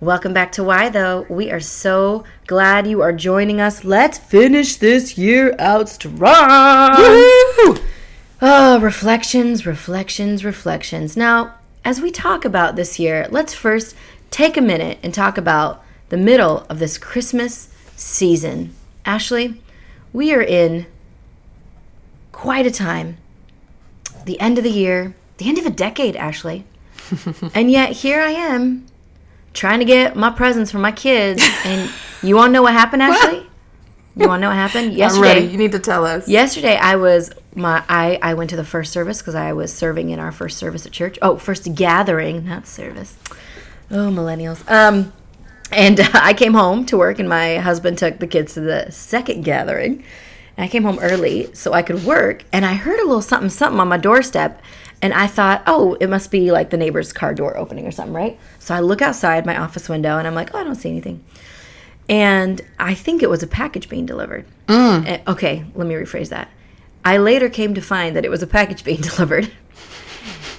Welcome back to Why Though. We are so glad you are joining us. Let's finish this year out strong. Oh, reflections, reflections, reflections. Now, as we talk about this year, let's first take a minute and talk about the middle of this Christmas season. Ashley, we are in quite a time. The end of the year, the end of a decade, Ashley. and yet here I am trying to get my presents for my kids. And you want to know what happened, Ashley? You want to know what happened? Yesterday, You need to tell us. yesterday I was my I I went to the first service because I was serving in our first service at church. Oh, first gathering, not service. Oh, millennials. Um, and uh, I came home to work, and my husband took the kids to the second gathering. And I came home early so I could work, and I heard a little something something on my doorstep. And I thought, oh, it must be like the neighbor's car door opening or something, right? So I look outside my office window and I'm like, oh, I don't see anything and I think it was a package being delivered. Eh, Okay, let me rephrase that. I later came to find that it was a package being delivered,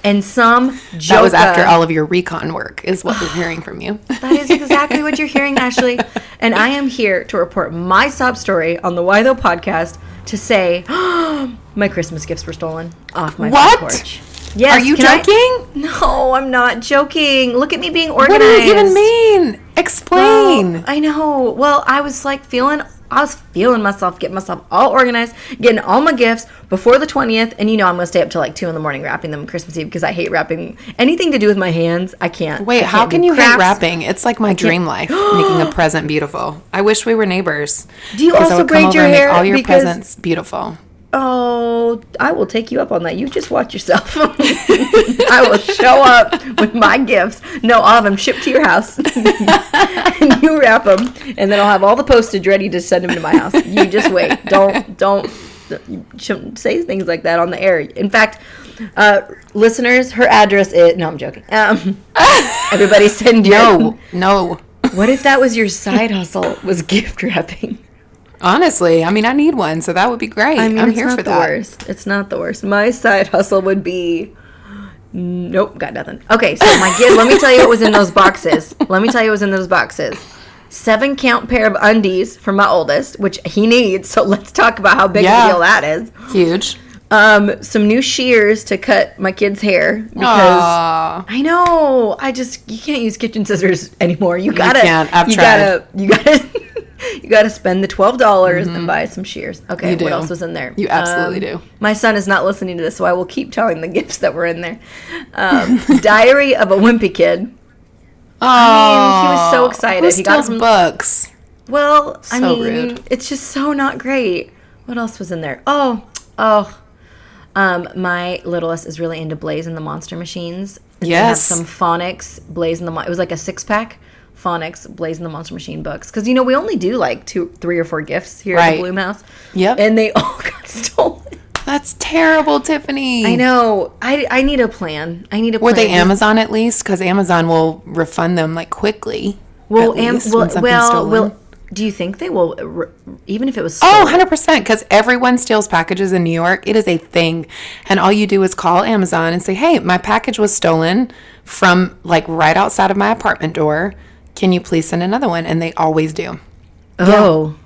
and some joke. That was after all of your recon work, is what we're hearing from you. That is exactly what you're hearing, Ashley. And I am here to report my sob story on the Why Though podcast to say my Christmas gifts were stolen off my What? porch. Yes, Are you can I- joking? no, I'm not joking. Look at me being organized. What do you even mean? Explain. Well, I know. Well, I was like feeling, I was feeling myself, getting myself all organized, getting all my gifts before the 20th. And you know, I'm going to stay up till like 2 in the morning wrapping them Christmas Eve because I hate wrapping anything to do with my hands. I can't. Wait, I how can't can do you hate crafts. wrapping? It's like my dream life, making a present beautiful. I wish we were neighbors. Do you also braid your and make hair? all your presents beautiful. Oh, I will take you up on that. You just watch yourself. I will show up with my gifts. No, I'll have them shipped to your house. and you wrap them, and then I'll have all the postage ready to send them to my house. You just wait. Don't, don't, say things like that on the air. In fact, uh, listeners, her address is. No, I'm joking. Um, everybody send your. No, no. What if that was your side hustle? Was gift wrapping? Honestly, I mean, I need one, so that would be great. I mean, it's here not for the that. worst. It's not the worst. My side hustle would be. Nope, got nothing. Okay, so my kid. let me tell you what was in those boxes. Let me tell you what was in those boxes. Seven count pair of undies for my oldest, which he needs. So let's talk about how big Yeah. a deal that is. Huge. Um, some new shears to cut my kid's hair because Aw. I know I just you can't use kitchen scissors anymore. You gotta, you tried. gotta, you gotta, you gotta spend the twelve dollars and buy some shears. Okay, You what else was in there? You absolutely Um, do. My son is not listening to this, so I will keep telling the gifts that were in there. Um, Diary of a Wimpy Kid. Oh, he was so excited. Who He got some- books? Well, I mean, rude. it's just so not great. What else was in there? Oh, oh. Um, my littlest is really into Blaze and the Monster Machines. And Yes. some phonics, Blaze and the Mon- it was like a six pack phonics, Blaze and the Monster Machine books. Because you know we only do like two, three or four gifts here at the Bluhm House. Yep. and they all got stolen. That's terrible, Tiffany. I know. I I need a plan. I need a. Were plan. they Amazon at least? Because Amazon will refund them like quickly. Well, at am, least, well, well, will. Do you think they will, re- even if it was? Oh, stolen? 100%. Because everyone steals packages in New York. It is a thing. And all you do is call Amazon and say, hey, my package was stolen from like right outside of my apartment door. Can you please send another one? And they always do. Oh,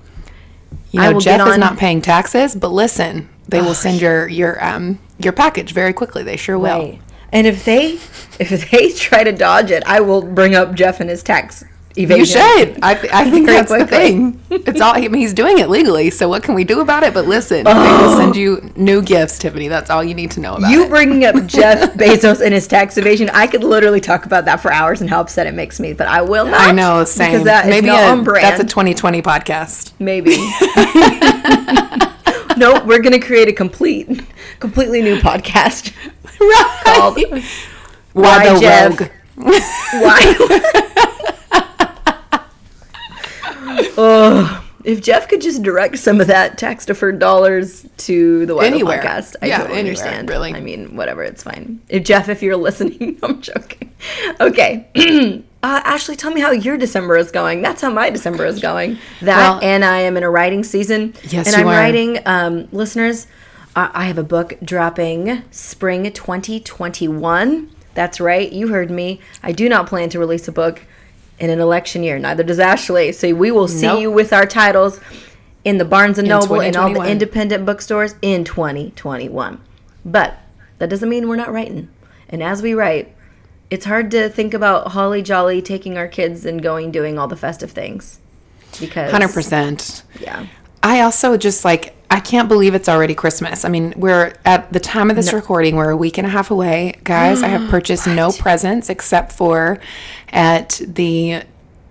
You I know, will Jeff get is not paying taxes, but listen, they will send your your um your package very quickly. They sure will. Right. And if they if they try to dodge it, I will bring up Jeff and his tax evasion. You should. I, th- I think that's the thing. It's all. I mean, he's doing it legally. So what can we do about it? But listen, they will oh. send you new gifts, Tiffany. That's all you need to know about You it. bringing up Jeff Bezos and his tax evasion, I could literally talk about that for hours and how upset it makes me, but I will not. I know. Same. Because that Maybe a, that's a 2020 podcast. Maybe. no, we're gonna create a complete, completely new podcast called Why Why the Jeff? rogue? Why. Oh, If Jeff could just direct some of that tax deferred dollars to the Wild Anywhere. podcast, I Yeah, totally anywhere, understand. really. I mean, whatever, it's fine. If Jeff, if you're listening, I'm joking. Okay. uh, Ashley, tell me how your December is going. That's how my December is going. That Well- and I am in a writing season. Yes, and I'm are. writing, um, listeners. Uh, I have a book dropping spring 2021. That's right, you heard me. I do not plan to release a book in an election year. Neither does Ashley. So we will see Nope. you with our titles in the Barnes and Noble and all the independent bookstores in 2021. But that doesn't mean we're not writing. And as we write, it's hard to think about holly jolly taking our kids and going doing all the festive things because 100%. yeah I also just like I can't believe it's already Christmas. I mean, we're at the time of this recording, we're a week and a half away. Guys, I have purchased no presents except for at the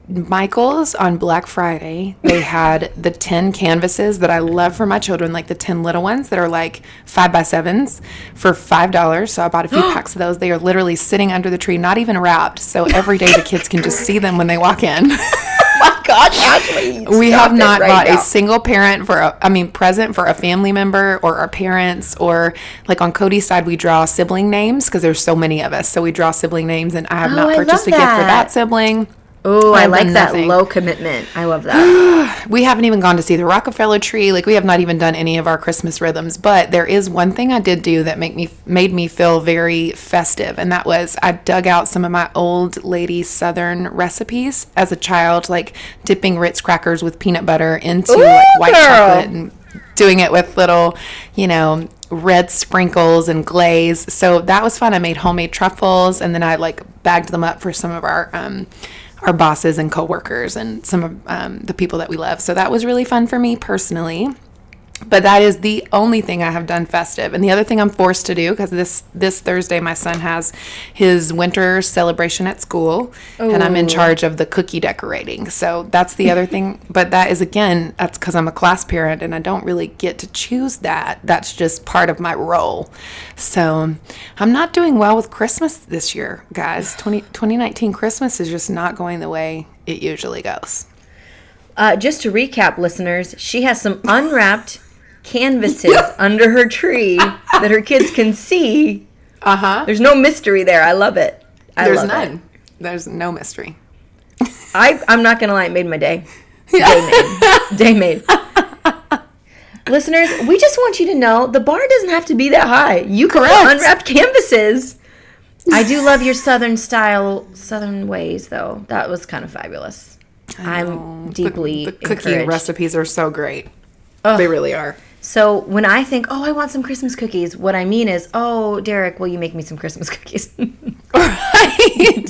Michaels on Black Friday. They had the 10 canvases that I love for my children, like the 10 little ones that are like five by sevens for $5. So I bought a few packs of those. They are literally sitting under the tree, not even wrapped. So every day the kids can just see them when they walk in. god ashley we have not right bought now. a single parent for a, I mean present for a family member or our parents or like on Cody's side we draw sibling names because there's so many of us so we draw sibling names and I have Oh, not purchased a gift for that sibling. Oh i like that nothing. low commitment i love that We haven't even gone to see the Rockefeller tree. Like we have not even done any of our Christmas rhythms. But there is one thing I did do that make me made me feel very festive, and that was I dug out some of my old lady Southern recipes as a child, like dipping Ritz crackers with peanut butter into like white girl. chocolate and doing it with little, you know, red sprinkles and glaze. So that was fun. I made homemade truffles, and then I like bagged them up for some of our. Um, our bosses and coworkers and some of um, the people that we love. So that was really fun for me personally. But that is the only thing I have done festive. And the other thing I'm forced to do because this this Thursday my son has his winter celebration at school and I'm in charge of the cookie decorating. So that's the other thing, but that is again that's cuz I'm a class parent and I don't really get to choose that. That's just part of my role. So I'm not doing well with Christmas this year, guys. 20, 2019 Christmas is just not going the way it usually goes. uh, just to recap listeners she has some unwrapped canvases under her tree that her kids can see Uh-huh. there's no mystery there i love it I There's love it. none. There's no mystery. I, I'm not gonna lie, it made my day. Day made. Day made. Listeners, we just want you to know the bar doesn't have to be that high. You can Correct. unwrapped canvases. I do love your southern style, southern ways, though. That was kind of fabulous. I'm deeply the, the cookie encouraged. recipes are so great. They really are. So when I think, oh, I want some Christmas cookies, what I mean is, oh, Derek, will you make me some Christmas cookies? Right.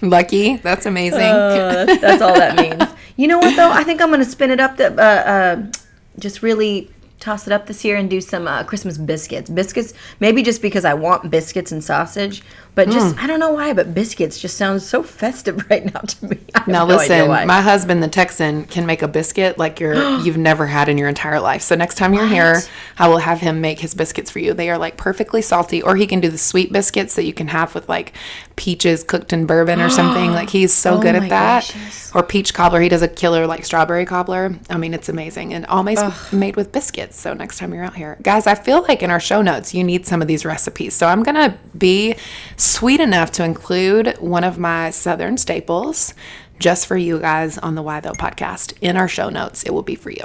Lucky. That's amazing. Uh, that's, that's all that means. You know what though? I think I'm gonna spin it up. The uh, uh, just really toss it up this year and do some uh, Christmas biscuits. Biscuits, maybe just because I want biscuits and sausage, but just hmm. I don't know why, but biscuits just sounds so festive right now to me. Now no listen, my husband, the Texan, can make a biscuit like you're you've never had in your entire life. So next time you're here, I will have him make his biscuits for you. They are like perfectly salty, or he can do the sweet biscuits that you can have with like peaches cooked in bourbon or something. Like he's so Oh good at that. gracious. Or peach cobbler. He does a killer like strawberry cobbler. I mean, it's amazing and always made with biscuits. So next time you're out here, guys, I feel like in our show notes you need some of these recipes. So I'm gonna be sweet enough to include one of my southern staples just for you guys on the Why Though podcast. In our show notes, it will be for you.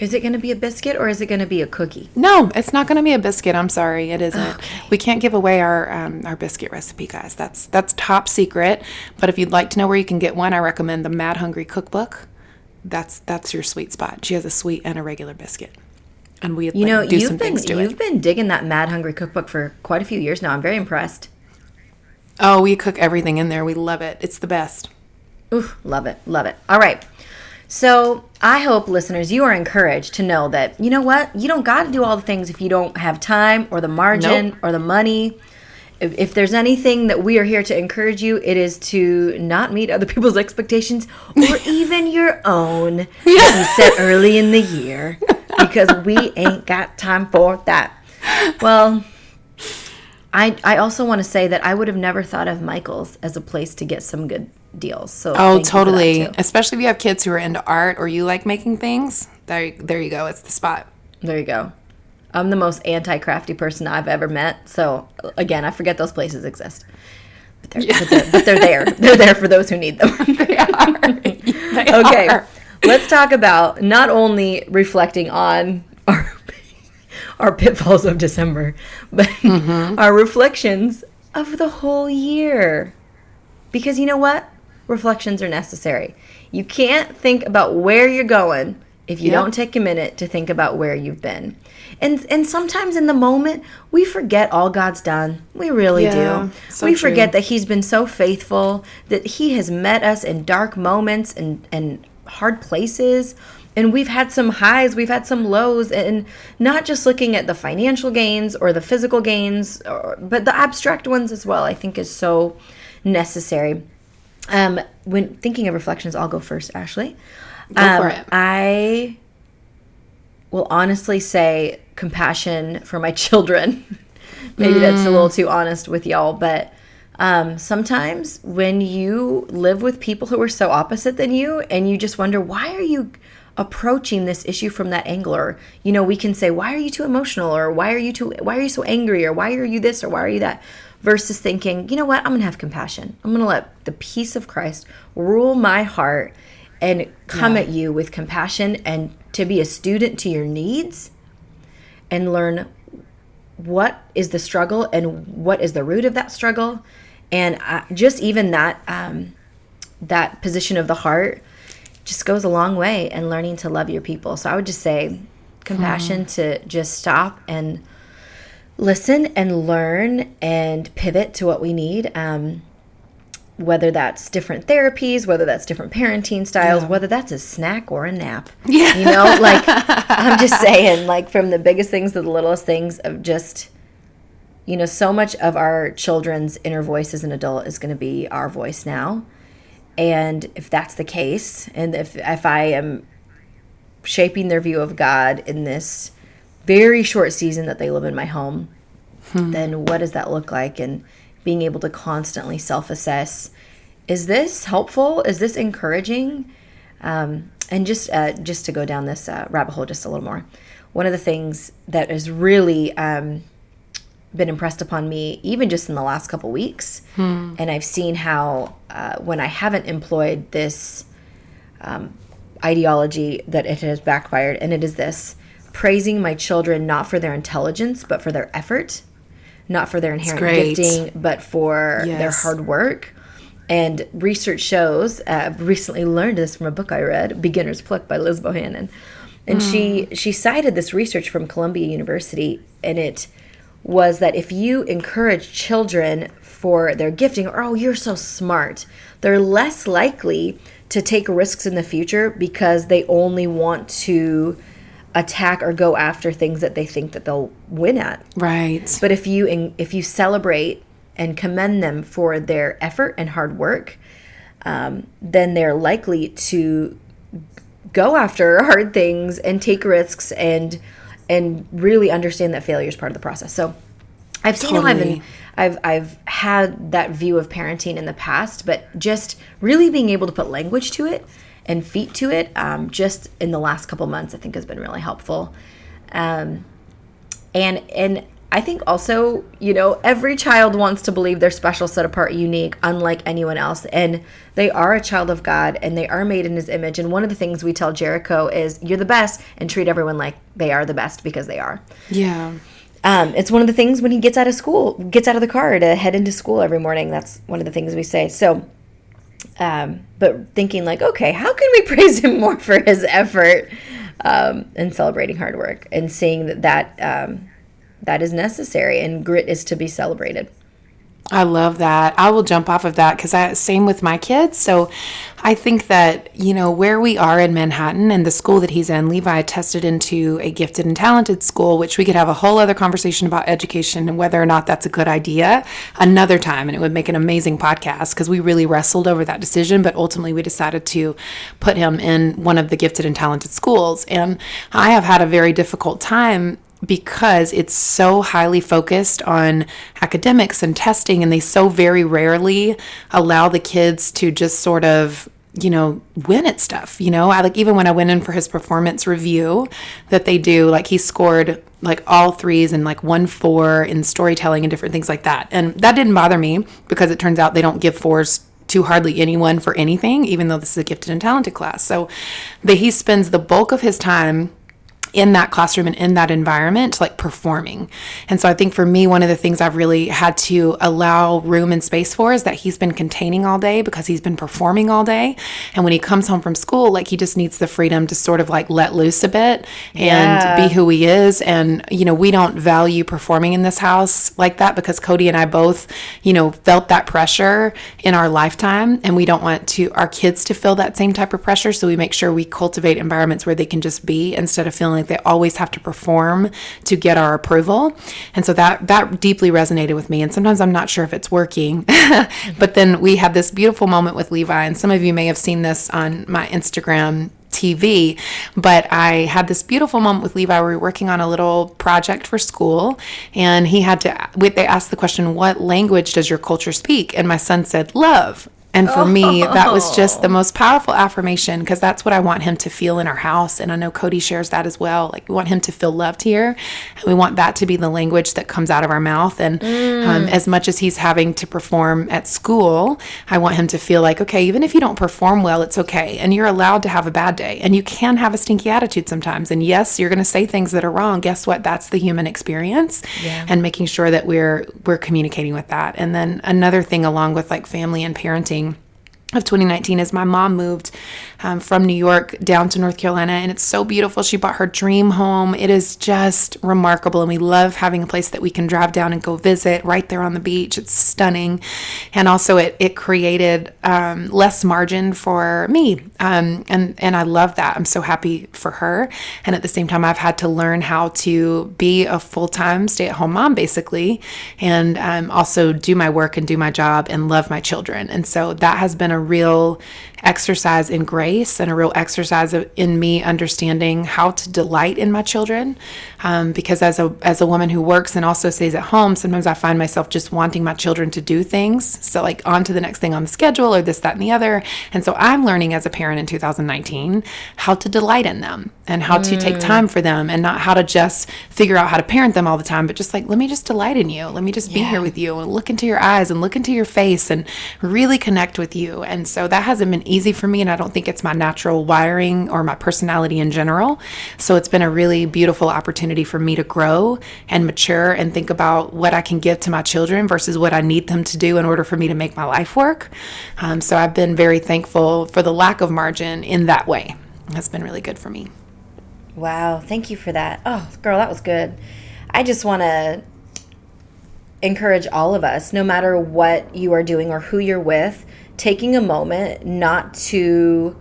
is it gonna be a biscuit or is it gonna be a cookie? No, it's not going to be a biscuit. I'm sorry, it isn't. We can't give away our um, our biscuit recipe, guys. That's that's top secret. But if you'd like to know where you can get one, I recommend the Mad Hungry Cookbook. That's that's your sweet spot. She has a sweet and a regular biscuit, and we You know, do you've been to you've it. been digging that Mad Hungry cookbook for quite a few years now. I'm very impressed. Oh, we cook everything in there. We love it. It's the best. Oof, love it, love it. All right. So I hope listeners, you are encouraged to know that you know what you don't got to do all the things if you don't have time or the margin Nope. or the money. If, if there's anything that we are here to encourage you, it is to not meet other people's expectations or even your own that you set early in the year because we ain't got time for that. Well, I I also want to say that I would have never thought of Michael's as a place to get some good deals. So Oh, thank you for that, totally. Especially if you have kids who are into art or you like making things. There, there you go. It's the spot. There you go. I'm the most anti-crafty person I've ever met. So again, I forget those places exist. But they're, but they're, but they're there. They're there for those who need them. They are. They okay. are. Let's talk about not only reflecting on our our pitfalls of December, but Mm-hmm. our reflections of the whole year. Because you know what? Reflections are necessary. You can't think about where you're going if you Yep. don't take a minute to think about where you've been. And and sometimes in the moment, we forget all God's done. We really Yeah, do. so we forget true. that he's been so faithful, that he has met us in dark moments and and hard places. And we've had some highs, we've had some lows, and not just looking at the financial gains or the physical gains, or, but the abstract ones as well, I think is so necessary. Um, when thinking of reflections, I'll go first, Ashley. Go for Um, it. I will honestly say compassion for my children. Maybe that's a little too honest with y'all, but um, sometimes when you live with people who are so opposite than you and you just wonder, why are you approaching this issue from that angle? Or, you know, we can say, why are you too emotional? Or why are you too, why are you so angry? Or why are you this? Or why are you that? Versus thinking, you know what? I'm going to have compassion. I'm going to let the peace of Christ rule my heart and come Yeah. at you with compassion and to be a student to your needs and learn what is the struggle and what is the root of that struggle and uh, just even that um, that position of the heart just goes a long way in learning to love your people so i would just say compassion to just stop and listen and learn and pivot to what we need um, whether that's different therapies whether that's different parenting styles Yeah. whether that's a snack or a nap Yeah. you know like i'm just saying like from the biggest things to the littlest things of just you know so much of our children's inner voice as an adult is going to be our voice now and if that's the case and if if i am shaping their view of god in this very short season that they live in my home then what does that look like? And being able to constantly self-assess is this helpful? Is this encouraging? Um, and just uh, just to go down this uh, rabbit hole just a little more one of the things that is really um, been impressed upon me even just in the last couple weeks. And i've seen how uh, when i haven't employed this um, ideology that it has backfired and it is this praising my children not for their intelligence but for their effort not for their inherent gifting but for their hard work. And research shows uh, I've recently learned this from a book i read beginner's pluck by liz bohannon. And she she cited this research from columbia university and it was that if you encourage children for their gifting or oh you're so smart they're less likely to take risks in the future because they only want to attack or go after things that they think that they'll win at Right. but if you if you celebrate and commend them for their effort and hard work, um, then they're likely to go after hard things and take risks and and really understand that failure is part of the process. So I've seen I've Totally. been, I've I've had that view of parenting in the past, but just really being able to put language to it and feet to it, um, just in the last couple months, I think has been really helpful. Um, and and I think also, you know, every child wants to believe they're special, set apart, unique, unlike anyone else, and they are a child of God, and they are made in His image. And one of the things we tell Jericho is, "You're the best," and treat everyone like they are the best because they are. Yeah. Um, it's one of the things when he gets out of school, gets out of the car to head into school every morning. That's one of the things we say. So, um, but thinking like, okay, how can we praise him more for his effort um, and celebrating hard work and seeing that that um, that is necessary and grit is to be celebrated. I love that. I will jump off of that because I same with my kids. So I think that, you know, where we are in Manhattan and the school that he's in, Levi tested into a gifted and talented school, which we could have a whole other conversation about education and whether or not that's a good idea another time. And it would make an amazing podcast because we really wrestled over that decision. But ultimately, we decided to put him in one of the gifted and talented schools. And I have had a very difficult time because it's so highly focused on academics and testing, and they so very rarely allow the kids to just sort of you know win at stuff you know? I like even when i went in for his performance review that they do like he scored like all threes and like one four in storytelling and different things like that. And that didn't bother me because it turns out they don't give fours to hardly anyone for anything even though this is a gifted and talented class. So that he spends the bulk of his time in that classroom and in that environment, like performing. And so I think for me, one of the things I've really had to allow room and space for is that he's been containing all day because he's been performing all day. And when he comes home from school, like he just needs the freedom to sort of like let loose a bit and Yeah. be who he is. And, you know, we don't value performing in this house like that because Cody and I both, you know, felt that pressure in our lifetime. And we don't want to our kids to feel that same type of pressure. So we make sure we cultivate environments where they can just be instead of feeling like they always have to perform to get our approval. And so that that deeply resonated with me. And sometimes I'm not sure if it's working. but then we had this beautiful moment with Levi, and some of you may have seen this on my Instagram TV, but I had this beautiful moment with Levi. We were working on a little project for school, and he had to. They asked the question, "What language does your culture speak?" And my son said, "Love." And for me, that was just the most powerful affirmation because that's what I want him to feel in our house. And I know Cody shares that as well. Like, we want him to feel loved here. And we want that to be the language that comes out of our mouth. And um, as much as he's having to perform at school, I want him to feel like, okay, even if you don't perform well, it's okay. And you're allowed to have a bad day. And you can have a stinky attitude sometimes. And yes, you're going to say things that are wrong. Guess what? That's the human experience. Yeah. And making sure that we're we're communicating with that. And then another thing along with like family and parenting of 2019 is my mom moved um, from New York down to North Carolina, and it's so beautiful. She bought her dream home. It is just remarkable, and we love having a place that we can drive down and go visit right there on the beach. It's stunning, and also it it created um, less margin for me, um, and and I love that. I'm so happy for her, and at the same time, I've had to learn how to be a full time stay at home mom, basically, and um, also do my work and do my job and love my children, and so that has been a real exercise in grace and a real exercise of, in me understanding how to delight in my children. Um, because as a as a woman who works and also stays at home, sometimes I find myself just wanting my children to do things. So like on to the next thing on the schedule or this, that, and the other. And so I'm learning as a parent in 2019 how to delight in them and how to take time for them and not how to just figure out how to parent them all the time, but just like let me just delight in you. Let me just be here with you and look into your eyes and look into your face and really connect with you. And so that hasn't been easy for me. And I don't think it's my natural wiring or my personality in general. So it's been a really beautiful opportunity for me to grow and mature and think about what I can give to my children versus what I need them to do in order for me to make my life work. Um, so I've been very thankful for the lack of margin in that way. That's been really good for me. Wow, thank you for that. Oh, girl, that was good. I just want to encourage all of us, no matter what you are doing or who you're with, taking a moment not to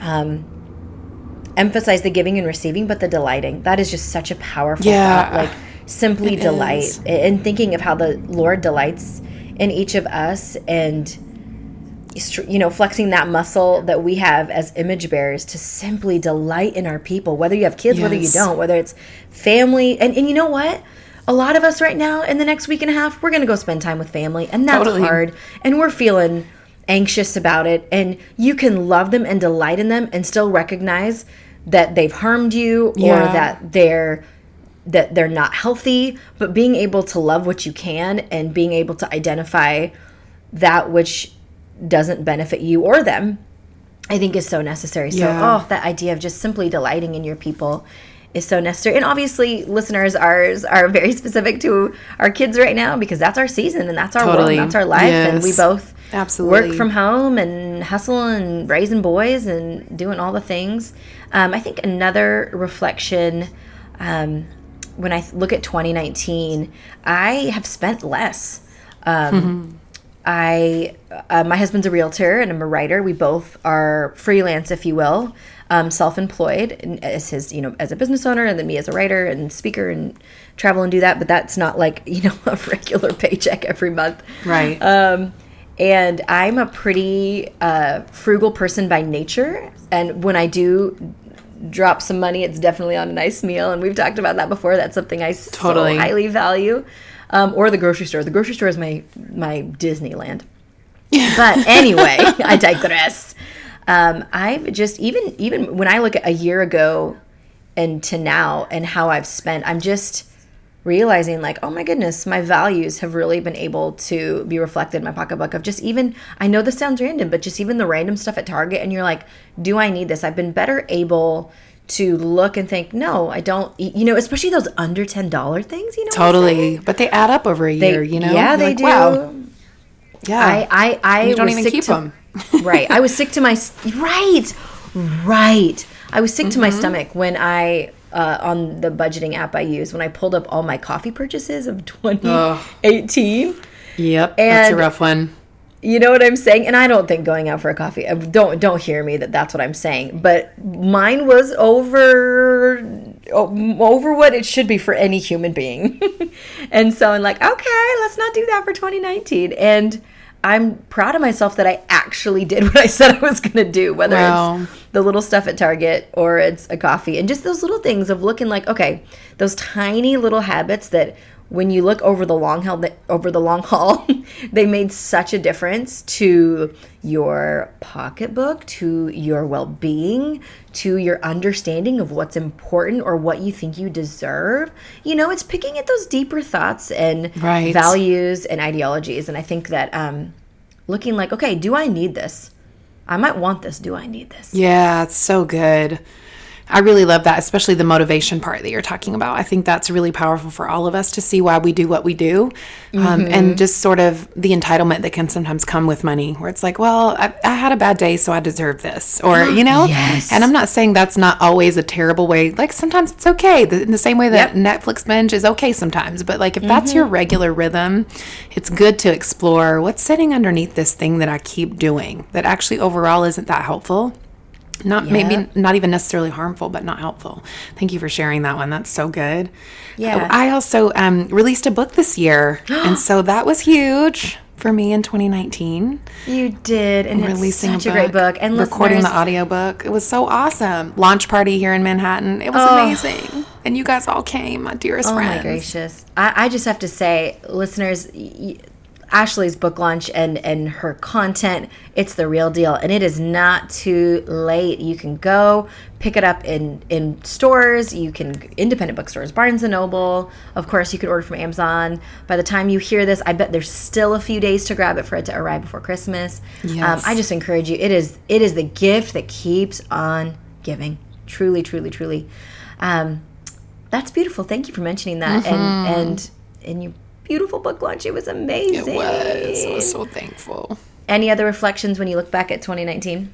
um, emphasize the giving and receiving, but the delighting. That is just such a powerful Yeah, thought. Like simply delight is. and thinking of how the Lord delights in each of us and you know, flexing that muscle that we have as image bearers to simply delight in our people, whether you have kids, whether you don't, whether it's family. And, and you know what? A lot of us right now in the next week and a half, we're going to go spend time with family. And that's Totally. hard. And we're feeling anxious about it. And you can love them and delight in them and still recognize that they've harmed you or that they're that they're not healthy but being able to love what you can and being able to identify that which doesn't benefit you or them i think is so necessary so Yeah. oh that idea of just simply delighting in your people is so necessary and obviously listeners ours are very specific to our kids right now because that's our season and that's our Totally. world that's our life and we both Absolutely. work from home and hustle and raising boys and doing all the things. Um, I think another reflection um, when I look at 2019, I have spent less. Um, I uh, my husband's a realtor and I'm a writer. We both are freelance, if you will, um, self-employed as his you know as a business owner, and then me as a writer and speaker and travel and do that. But that's not like you know a regular paycheck every month, Right. um, and I'm a pretty uh, frugal person by nature. And when I do drop some money, it's definitely on a nice meal. And we've talked about that before. That's something I Totally. so highly value. Um, or the grocery store. The grocery store is my my Disneyland. But anyway, I digress. Um, I've just even even when I look at a year ago and to now and how I've spent, I'm just realizing like, oh my goodness, my values have really been able to be reflected in my pocketbook of just even I know this sounds random, but just even the random stuff at Target and you're like, do I need this? I've been better able to look and think, no, I don't you know, especially those under ten dollar things, you know. what I'm saying? Totally. But they add up over a They- year, you know? Yeah, You're they like, do. Wow. Yeah. I I I you don't was even sick keep to- 'em. right. I was sick to my right, right. I was sick to Mm-hmm. my stomach when I uh, on the budgeting app I use when I pulled up all my coffee purchases of 2018. yep. that's a rough one. You know what I'm saying? And I don't think going out for a coffee. uh, Don't don't hear me that that's what I'm saying. But mine was over over what it should be for any human being. and so I'm like, okay, let's not do that for 2019. And I'm proud of myself that I actually did what I said I was going to do, whether Wow. it's the little stuff at Target or it's a coffee and just those little things of looking like, okay, those tiny little habits that when you look over the long haul over the long haul, they made such a difference to your pocketbook, to your well-being, to your understanding of what's important or what you think you deserve. You know, it's picking at those deeper thoughts and Right. values and ideologies and I think that um looking like, okay, do I need this? I might want this. Do I need this? Yeah, it's so good. I really love that, especially the motivation part that you're talking about. I think that's really powerful for all of us to see why we do what we do. Um, Mm-hmm. and just sort of the entitlement that can sometimes come with money, where it's like, well, I, I had a bad day, so I deserve this. Or, you know? Yes. And I'm not saying that's not always a terrible way. Like sometimes it's okay. The, in the same way that Netflix binge is okay sometimes. But like if that's Mm-hmm. your regular rhythm, it's good to explore what's sitting underneath this thing that I keep doing that actually overall isn't that helpful not Yeah. maybe not even necessarily harmful but not helpful. Thank you for sharing that one. That's so good. Yeah. i also um, released a book this year and so that was huge for me in 2019 You did, and releasing it's such a, great book. And recording the audiobook. It was so awesome. Launch party here in manhattan. It was amazing. And you guys all came my dearest Oh friends. my gracious! I, I just have to say, listeners, y- Ashley's book launch and and her content, it's the real deal, and it is not too late. You can go pick it up in in stores. You can independent bookstores, Barnes and Noble. Of course, you can order from Amazon. By the time you hear this, I bet there's still a few days to grab it for it to arrive before Christmas. Yes. Um, I just encourage you. It is it is the gift that keeps on giving. Truly, truly, truly. Um, that's beautiful. Thank you for mentioning that. And and and your beautiful book launch. It was amazing. it was i was so thankful Any other reflections when you look back at 2019?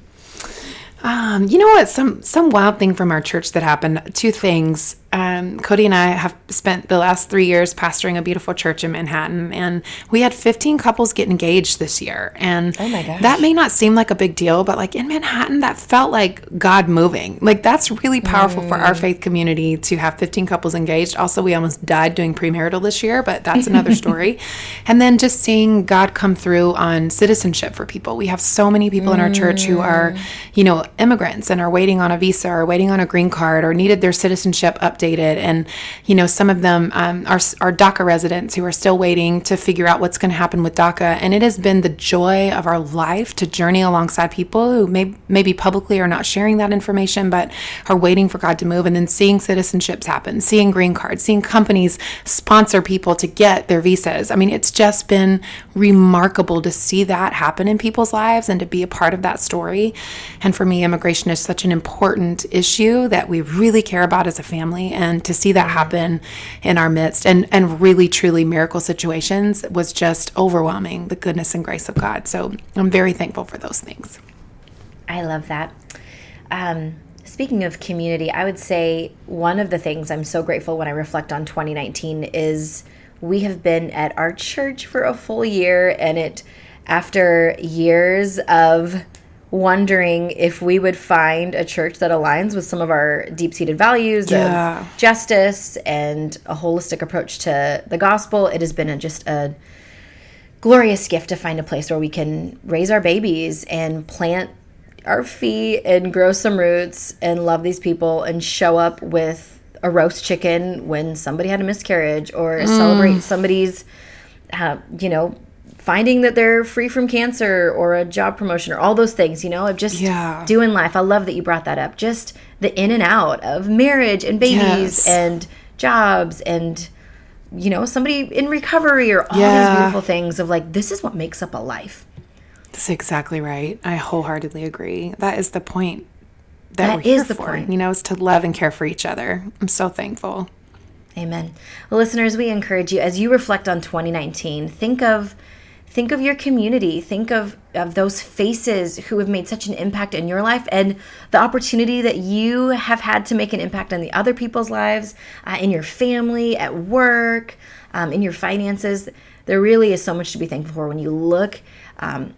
Um, you know what? Some some wild thing from our church that happened. Two things. Um, Cody and I have spent the last three years pastoring a beautiful church in Manhattan, and we had 15 couples get engaged this year. And Oh my gosh. that may not seem like a big deal, but like in Manhattan, that felt like God moving. Like that's really powerful for Mm. our faith community to have 15 couples engaged. Also, we almost died doing premarital this year, but that's another story. and then just seeing God come through on citizenship for people. We have so many people in our church who are, you know, immigrants and are waiting on a visa or waiting on a green card or needed their citizenship updated. And, you know, some of them um, are, are DACA residents who are still waiting to figure out what's going to happen with DACA. And it has been the joy of our life to journey alongside people who may, maybe publicly are not sharing that information, but are waiting for God to move and then seeing citizenships happen, seeing green cards, seeing companies sponsor people to get their visas. I mean, it's just been remarkable to see that happen in people's lives and to be a part of that story. And for me, immigration is such an important issue that we really care about as a family. And to see that happen in our midst and, and really, truly miracle situations was just overwhelming the goodness and grace of God. So I'm very thankful for those things. I love that. Um, speaking of community, I would say one of the things I'm so grateful when I reflect on 2019 is we have been at our church for a full year, and it, after years of wondering if we would find a church that aligns with some of our deep seated values Yeah. of justice and a holistic approach to the gospel, it has been a, just a glorious gift to find a place where we can raise our babies and plant our feet and grow some roots and love these people and show up with a roast chicken when somebody had a miscarriage or Mm. celebrate somebody's, uh, you know, finding that they're free from cancer or a job promotion or all those things, you know, of just Yeah. doing life. I love that you brought that up. Just the in and out of marriage and babies Yes. and jobs and, you know, somebody in recovery or all these beautiful things of like, this is what makes up a life. That's exactly right. I wholeheartedly agree. That is the point that, That is the for. point. You know, is to love and care for each other. I'm so thankful. Amen. Well, listeners, we encourage you as you reflect on 2019, think of think of your community, think of of those faces who have made such an impact in your life and the opportunity that you have had to make an impact on the other people's lives, uh, in your family, at work, um, in your finances. There really is so much to be thankful for when you look um,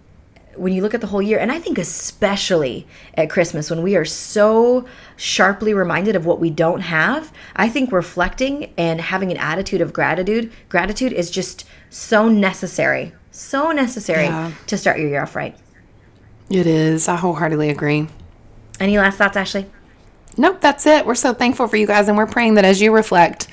when you look at the whole year, and I think especially at Christmas when we are so sharply reminded of what we don't have, I think reflecting and having an attitude of gratitude, gratitude is just so necessary, so necessary Yeah. to start your year off right. It is. I wholeheartedly agree. Any last thoughts, Ashley? Nope, that's it. We're so thankful for you guys, and we're praying that as you reflect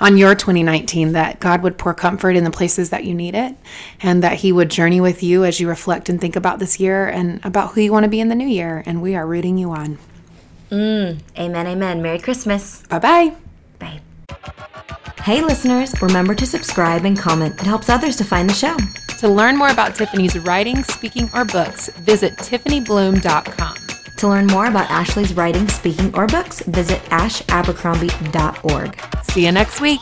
on your 2019, that God would pour comfort in the places that you need it, and that He would journey with you as you reflect and think about this year and about who you want to be in the new year. And we are rooting you on. Mm. Amen, amen. Merry Christmas. Bye. Bye. Hey, listeners, remember to subscribe and comment. It helps others to find the show. To learn more about Tiffany's writing, speaking, or books, visit TiffanyBluhm.com. To learn more about Ashley's writing, speaking, or books, visit ashabercrombie.org. See you next week.